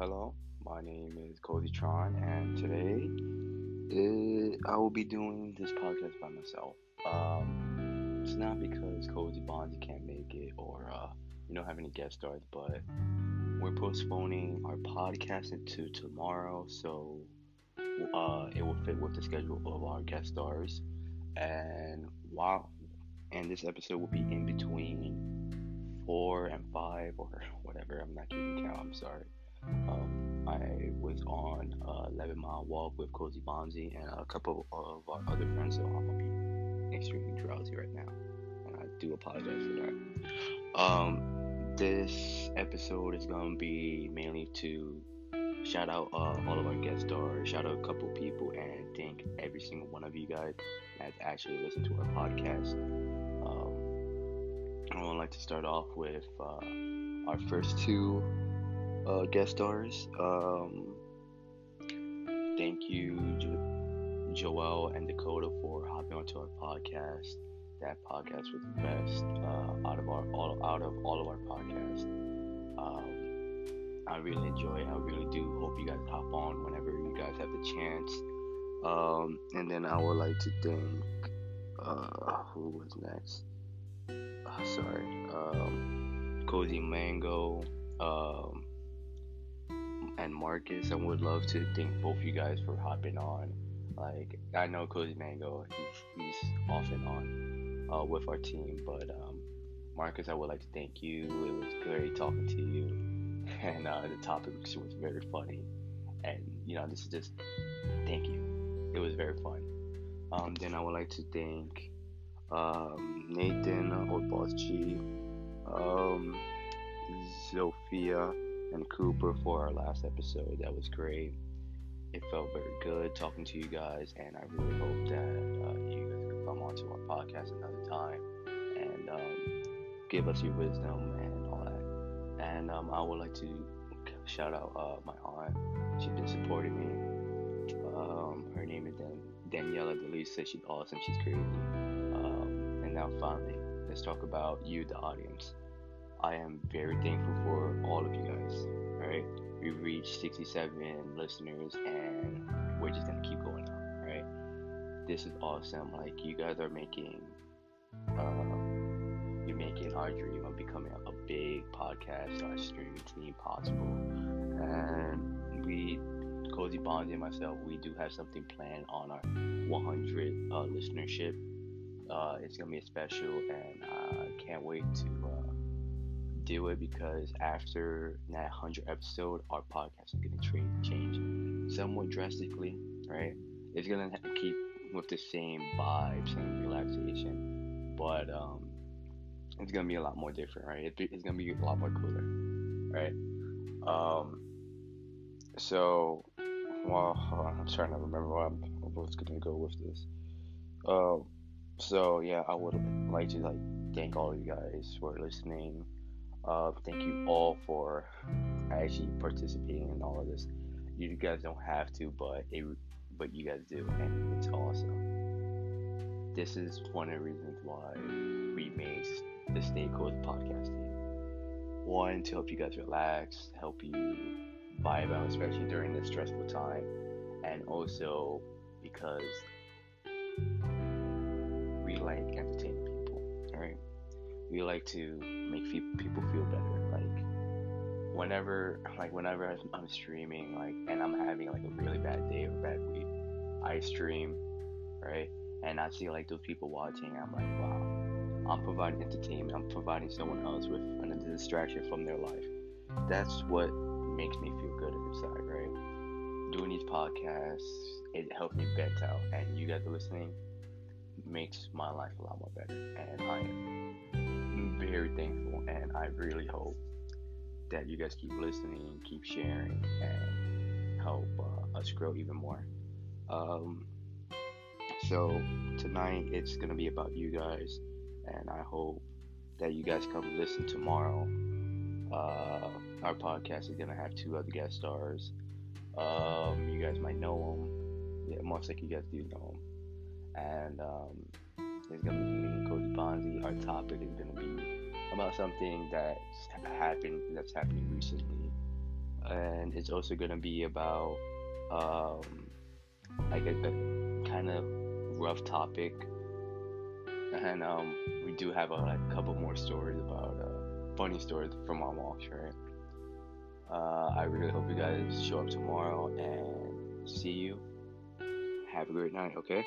hello. My name is Cozy Tron, and today I will be doing this podcast by myself. Um, it's not because Cozy Bonds can't make it or uh, you don't have any guest stars, but we're postponing our podcast into tomorrow, so uh, it will fit with the schedule of our guest stars. And while and this episode will be in between four and five or whatever. I'm not keeping count. I'm sorry. Um, I was on a 11 mile walk with Cozy Bonzi and a couple of our other friends, so I'm gonna be extremely drowsy right now, and I do apologize for that. Um, this episode is gonna be mainly to shout out uh, all of our guest stars, shout out a couple people, and thank every single one of you guys that actually listened to our podcast. Um, I would like to start off with uh, our first two uh, guest stars. Um, thank you, jo- Joel and Dakota, for hopping onto our podcast. That podcast was the best uh, out of our all out of all of our podcasts. Um, I really enjoy it. I really do hope you guys hop on whenever you guys have the chance. Um, and then I would like to thank uh, who was next. Uh, sorry, um, Cozy Mango. Um, and Marcus. I would love to thank both you guys for hopping on. Like I know Cozy Mango, he's, off and on uh, with our team, but um, Marcus, I would like to thank you. It was great talking to you, and uh, the topic was very funny. And you know, this is just thank you. It was very fun. Um, then I would like to thank um, Nathan, Old Boss G, um, Sophia and Cooper for our last episode. That was great. It felt very good talking to you guys, and I really hope that uh, you guys could come onto our podcast another time and um, give us your wisdom and all that. And um, I would like to shout out uh, my aunt. She's been supporting me. Um, her name is Dan- Daniela Delisa. She's awesome. She's crazy. Um, and now finally, let's talk about you, the audience. I am very thankful for all of you guys. All right, we've reached 67 listeners, and we're just gonna keep going on. Right, this is awesome. Like you guys are making, uh, you're making our dream of becoming a, big podcast, our streaming team possible. And we, Cozy Bonds and myself, we do have something planned on our 100 uh, listenership. Uh, it's gonna be a special, and I can't wait to uh, do it because after that 100 episode, our podcast is going to change somewhat drastically, right? It's going to keep with the same vibe, same relaxation, but um, it's going to be a lot more different, right? It, it's going to be a lot more cooler, right? Um, so, well, I'm trying to remember what I'm, what's going to go with this. Um, so yeah, I would like to like thank all of you guys for listening. Uh, thank you all for actually participating in all of this. You guys don't have to, but it, but you guys do, and it's awesome. This is one of the reasons why we made the Stay Cold podcast team. One to help you guys relax, help you vibe out, especially during this stressful time, and also because we like to make people feel better. Like whenever, like whenever I'm streaming, like, and I'm having like a really bad day or bad week, I stream, right? And I see like those people watching. I'm like, wow, I'm providing entertainment. I'm providing someone else with a distraction from their life. That's what makes me feel good inside, right? Doing these podcasts, it helps me vent out, and you guys are listening makes my life a lot more better. And I am very thankful, and I really hope that you guys keep listening, keep sharing, and help uh, us grow even more. Um, so tonight it's gonna be about you guys, and I hope that you guys come listen tomorrow. Uh, our podcast is gonna have two other guest stars. Um, you guys might know them. Yeah, most like you guys do know them and um, it's gonna be me and Cozy Bonzi. Our topic is about something that's happened that's happening recently. and it's also gonna be about um, like a, a kind of rough topic, and um, we do have a like, couple more stories about uh, funny stories from our walks, right? Uh, I really hope you guys show up tomorrow and see you. Have a great night, okay?